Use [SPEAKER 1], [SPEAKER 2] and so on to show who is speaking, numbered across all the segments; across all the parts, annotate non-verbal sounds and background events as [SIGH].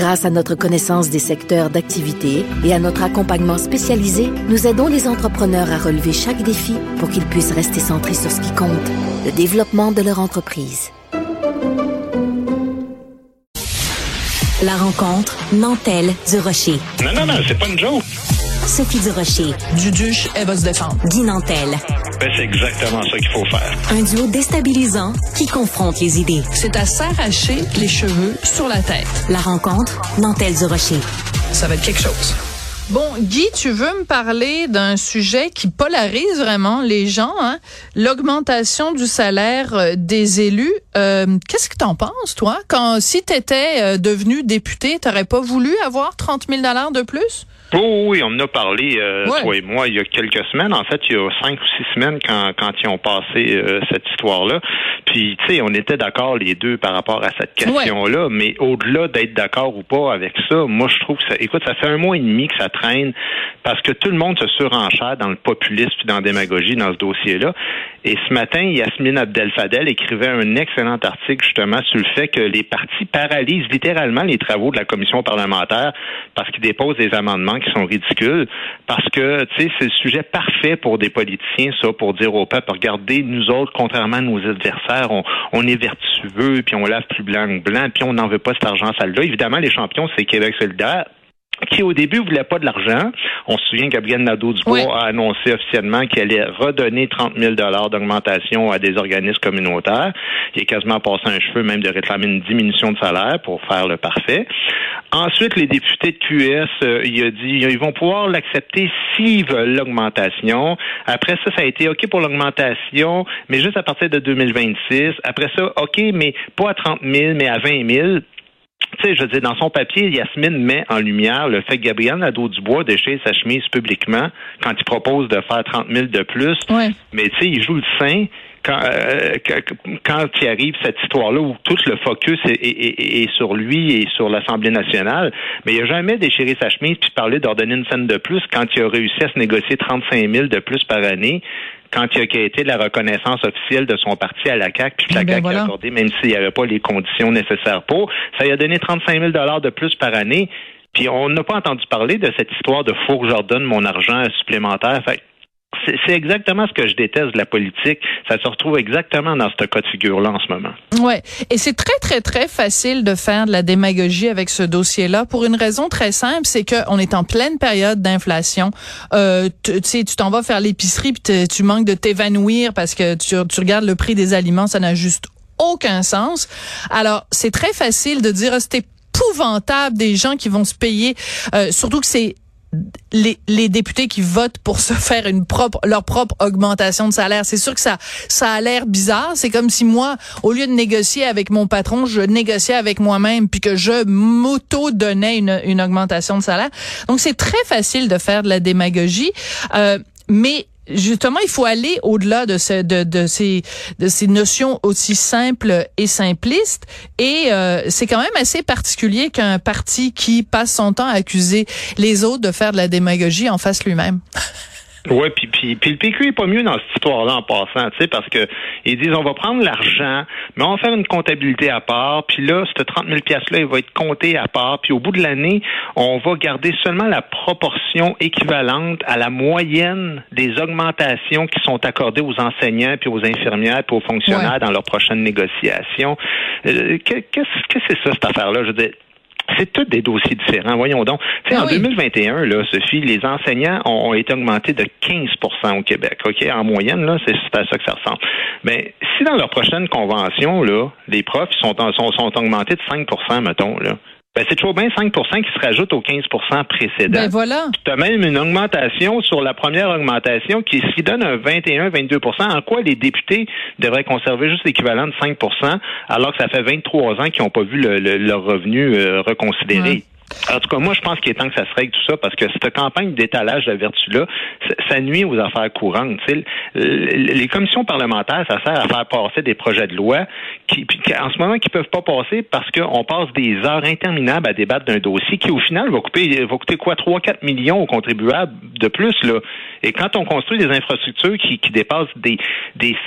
[SPEAKER 1] Grâce à notre connaissance des secteurs d'activité et à notre accompagnement spécialisé, nous aidons les entrepreneurs à relever chaque défi pour qu'ils puissent rester centrés sur ce qui compte, le développement de leur entreprise.
[SPEAKER 2] La rencontre Nantel du Rocher.
[SPEAKER 3] Non, non, non, c'est pas une joke.
[SPEAKER 2] Sophie du Rocher.
[SPEAKER 4] Duduche, elle va se défendre.
[SPEAKER 2] Guy Nantel.
[SPEAKER 3] Ben, c'est exactement ça qu'il faut faire.
[SPEAKER 2] Un duo déstabilisant qui confronte les idées.
[SPEAKER 4] C'est à s'arracher les cheveux sur la tête.
[SPEAKER 2] La rencontre Nantel du Rocher.
[SPEAKER 4] Ça va être quelque chose. Bon, Guy, tu veux me parler d'un sujet qui polarise vraiment les gens, hein? l'augmentation du salaire euh, des élus. Euh, Qu'est-ce que t'en penses, toi? Quand si t'étais euh, devenu député, t'aurais pas voulu avoir 30 000 dollars de plus?
[SPEAKER 3] Oh, oui, on en a parlé, euh, toi et moi, il y a quelques semaines. En fait, il y a cinq ou six semaines quand, quand ils ont passé euh, cette histoire-là. Puis, tu sais, on était d'accord les deux par rapport à cette question-là. Mais au-delà d'être d'accord ou pas avec ça, moi, je trouve que ça, écoute, ça fait un mois et demi que ça parce que tout le monde se surenchère dans le populisme et dans la démagogie dans ce dossier-là. Et ce matin, Yasmine Abdel-Fadel écrivait un excellent article justement sur le fait que les partis paralysent littéralement les travaux de la commission parlementaire parce qu'ils déposent des amendements qui sont ridicules. Parce que, tu sais, c'est le sujet parfait pour des politiciens, ça, pour dire au peuple, regardez, nous autres, contrairement à nos adversaires, on, on est vertueux, puis on lave plus blanc que blanc, puis on n'en veut pas cet argent sale-là. Évidemment, les champions, c'est Québec solidaire qui au début voulait pas de l'argent. On se souvient Gabriel Nadeau-Dubois a annoncé officiellement qu'il allait redonner 30 000 dollars d'augmentation à des organismes communautaires. Il est quasiment passé un cheveu même de réclamer une diminution de salaire pour faire le parfait. Ensuite, les députés de QS, euh, il a dit ils vont pouvoir l'accepter s'ils veulent l'augmentation. Après ça, ça a été OK pour l'augmentation, mais juste à partir de 2026. Après ça, OK, mais pas à 30 000, mais à 20 000 tu sais, je veux dire, dans son papier, Yasmine met en lumière le fait que Gabriel Nadeau-Dubois déchire sa chemise publiquement quand il propose de faire 30 000 de plus. Mais tu sais, il joue le sein quand, euh, quand il arrive cette histoire-là où tout le focus est, sur lui et sur l'Assemblée nationale, mais il n'a jamais déchiré sa chemise puis parlé d'ordonner une scène de plus quand il a réussi à se négocier 35 000 de plus par année quand il a été de la reconnaissance officielle de son parti à la CAQ, puis la CAQ a accordé, même s'il n'y avait pas les conditions nécessaires pour, ça lui a donné 35 000 de plus par année. Puis on n'a pas entendu parler de cette histoire de faut que je redonne mon argent supplémentaire. Fait c'est exactement ce que je déteste de la politique. Ça se retrouve exactement dans ce cas de figure-là en ce moment.
[SPEAKER 4] Ouais, et c'est très très très facile de faire de la démagogie avec ce dossier-là pour une raison très simple, c'est qu'on est en pleine période d'inflation. Euh, tu sais, tu t'en vas faire l'épicerie puis tu manques de t'évanouir parce que tu, tu regardes le prix des aliments, ça n'a juste aucun sens. Alors, c'est très facile de dire, oh, c'est épouvantable des gens qui vont se payer, euh, surtout que c'est les, les, députés qui votent pour se [LAUGHS] faire une propre leur propre augmentation de salaire. C'est sûr que ça ça a l'air bizarre. C'est comme si moi, au lieu de négocier avec mon patron, je négociais avec moi-même puis que je m'auto donnais une, une augmentation de salaire. Donc c'est très facile de faire de la démagogie, euh, mais justement, il faut aller au-delà de, de, de, ces, de ces notions aussi simples et simplistes. Et euh, c'est quand même assez particulier qu'un parti qui passe son temps à accuser les autres de faire de la démagogie en fasse lui-même.
[SPEAKER 3] Oui, puis, puis, puis le PQ est pas mieux dans cette histoire-là en passant, tu sais, parce que ils disent on va prendre l'argent, mais on va faire une comptabilité à part, puis là, ce 30 000 pièces-là, il va être compté à part, puis au bout de l'année, on va garder seulement la proportion équivalente à la moyenne des augmentations qui sont accordées aux enseignants, puis aux infirmières, puis aux fonctionnaires dans leurs prochaines négociations. Euh, qu'est-ce que c'est ça, cette affaire-là? Je veux dire, c'est tous des dossiers différents. Voyons donc. Tu sais, en 2021, là, Sophie, les enseignants ont, été augmentés de 15% au Québec. OK? En moyenne, là, c'est à ça que ça ressemble. Mais si dans leur prochaine convention, là, les profs sont, sont, sont augmentés de 5% mettons, là, ben, c'est toujours bien 5% qui se rajoute aux 15 précédents.
[SPEAKER 4] Ben voilà.
[SPEAKER 3] Tu as même une augmentation sur la première augmentation qui, qui donne un 21-22% En quoi les députés devraient conserver juste l'équivalent de 5% alors que ça fait 23 ans qu'ils n'ont pas vu le, leur revenu euh, reconsidéré? En tout cas, moi, je pense qu'il est temps que ça se règle tout ça parce que cette campagne d'étalage de la vertu-là, ça nuit aux affaires courantes. les commissions parlementaires, ça sert à faire passer des projets de loi qui, en ce moment, qui peuvent pas passer parce qu'on passe des heures interminables à débattre d'un dossier qui, au final, va, coûter quoi? 3-4 millions aux contribuables de plus, là. Et quand on construit des infrastructures qui, dépassent des,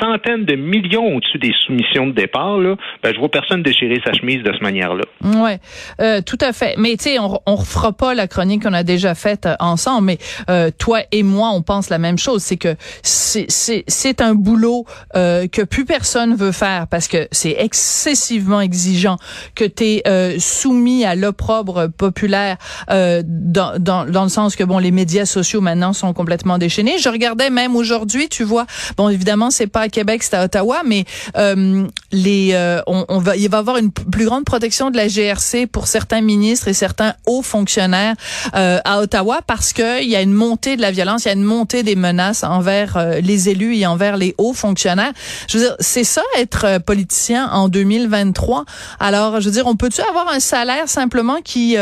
[SPEAKER 3] centaines de millions au-dessus des soumissions de départ, là, ben, je vois personne déchirer sa chemise de cette manière-là.
[SPEAKER 4] Ouais, euh, tout à fait. Mais on, on refera pas la chronique qu'on a déjà faite euh, ensemble, mais euh, toi et moi, on pense la même chose. C'est que c'est un boulot euh, que plus personne veut faire parce que c'est excessivement exigeant, que tu es euh, soumis à l'opprobre populaire euh, dans, dans, dans le sens que bon, les médias sociaux maintenant sont complètement déchaînés. Je regardais même aujourd'hui, tu vois, bon évidemment c'est pas à Québec, c'est à Ottawa, mais les on, on, va il va y avoir une plus grande protection de la GRC pour certains ministres et certains hauts fonctionnaires euh, à Ottawa parce que il y a une montée de la violence, il y a une montée des menaces envers euh, les élus et envers les hauts fonctionnaires. Je veux dire, c'est ça être euh, politicien en 2023. Alors, je veux dire, on peut-tu avoir un salaire simplement qui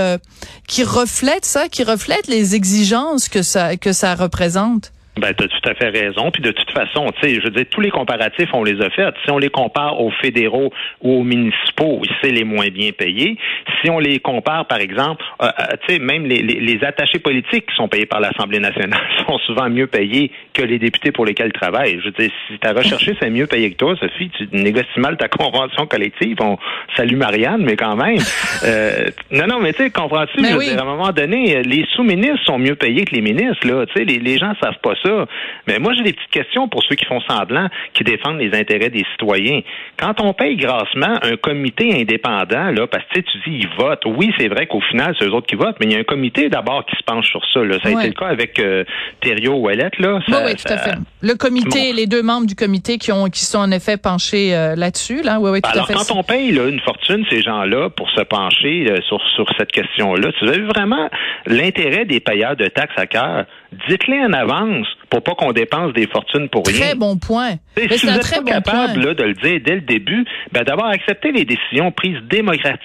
[SPEAKER 4] qui reflète ça, qui reflète les exigences que ça que ça représente?
[SPEAKER 3] Ben, tu as tout à fait raison. Puis de toute façon, tu sais, je veux dire, tous les comparatifs, on les a faits. Si on les compare aux fédéraux ou aux municipaux, c'est les moins bien payés. Si on les compare, par exemple, euh, euh, tu sais, même les, les, attachés politiques qui sont payés par l'Assemblée nationale [LAUGHS] sont souvent mieux payés que les députés pour lesquels ils travaillent. Je veux dire, si ta recherché c'est mieux payé que toi, Sophie, tu négocies mal ta [LAUGHS] convention collective. On salue Marianne, mais quand même. Euh, non, non, mais tu sais, comprends-tu? Je veux dire, à un moment donné, les sous-ministres sont mieux payés que les ministres. Là, tu sais, les, les gens savent pas ça mais moi, j'ai des petites questions pour ceux qui font semblant, qui défendent les intérêts des citoyens. Quand on paye grassement un comité indépendant, là, parce que tu dis, ils Oui, c'est vrai qu'au final, c'est eux autres qui votent, mais il y a un comité d'abord qui se penche sur ça. Ça a été le cas avec euh, Thériault Ouellette. Là.
[SPEAKER 4] oui, tout à fait. Le comité, les deux membres du comité qui ont qui sont en effet penchés euh, là-dessus. Là. Oui, oui, tout
[SPEAKER 3] Alors,
[SPEAKER 4] à fait.
[SPEAKER 3] quand on paye là, une fortune, ces gens-là, pour se pencher euh, sur, sur cette question-là, tu veux vraiment l'intérêt des payeurs de taxes à cœur dites-les en avance pour pas qu'on dépense des fortunes pour rien.
[SPEAKER 4] Très bon point.
[SPEAKER 3] si vous n'êtes pas capable de le dire dès le début, ben d'avoir accepté les décisions prises démocratiquement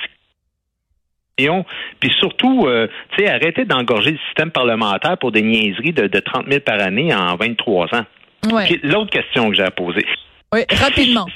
[SPEAKER 3] puis surtout, euh, tu sais, arrêter d'engorger le système parlementaire pour des niaiseries de, de 30 000 par année en 23 ans.
[SPEAKER 4] Ouais.
[SPEAKER 3] L'autre question que j'ai à poser.
[SPEAKER 4] Oui, rapidement.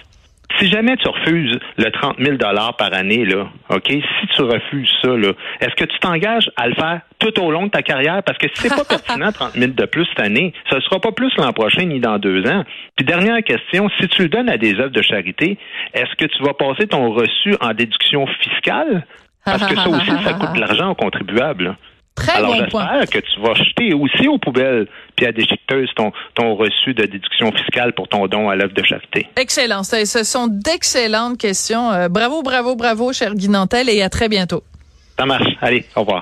[SPEAKER 3] Si jamais tu refuses le 30 000 par année, là, OK, si tu refuses ça, là, est-ce que tu t'engages à le faire tout au long de ta carrière? Parce que si c'est pas [LAUGHS] pertinent, 30 000 de plus cette année, ça ne sera pas plus l'an prochain ni dans deux ans. Puis dernière question, si tu le donnes à des œuvres de charité, est-ce que tu vas passer ton reçu en déduction fiscale? Parce que ça [LAUGHS] aussi, ça coûte de l'argent aux contribuables.
[SPEAKER 4] Très
[SPEAKER 3] Alors,
[SPEAKER 4] j'espère
[SPEAKER 3] que tu vas jeter aussi aux poubelles puis à des déchiqueteuses ton, ton reçu de déduction fiscale pour ton don à l'œuvre de charité.
[SPEAKER 4] Excellent. Ce sont d'excellentes questions. Euh, bravo, bravo, bravo, cher Guy Nantel, et à très bientôt.
[SPEAKER 3] Ça marche. Allez, au revoir.